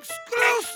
Exclusive!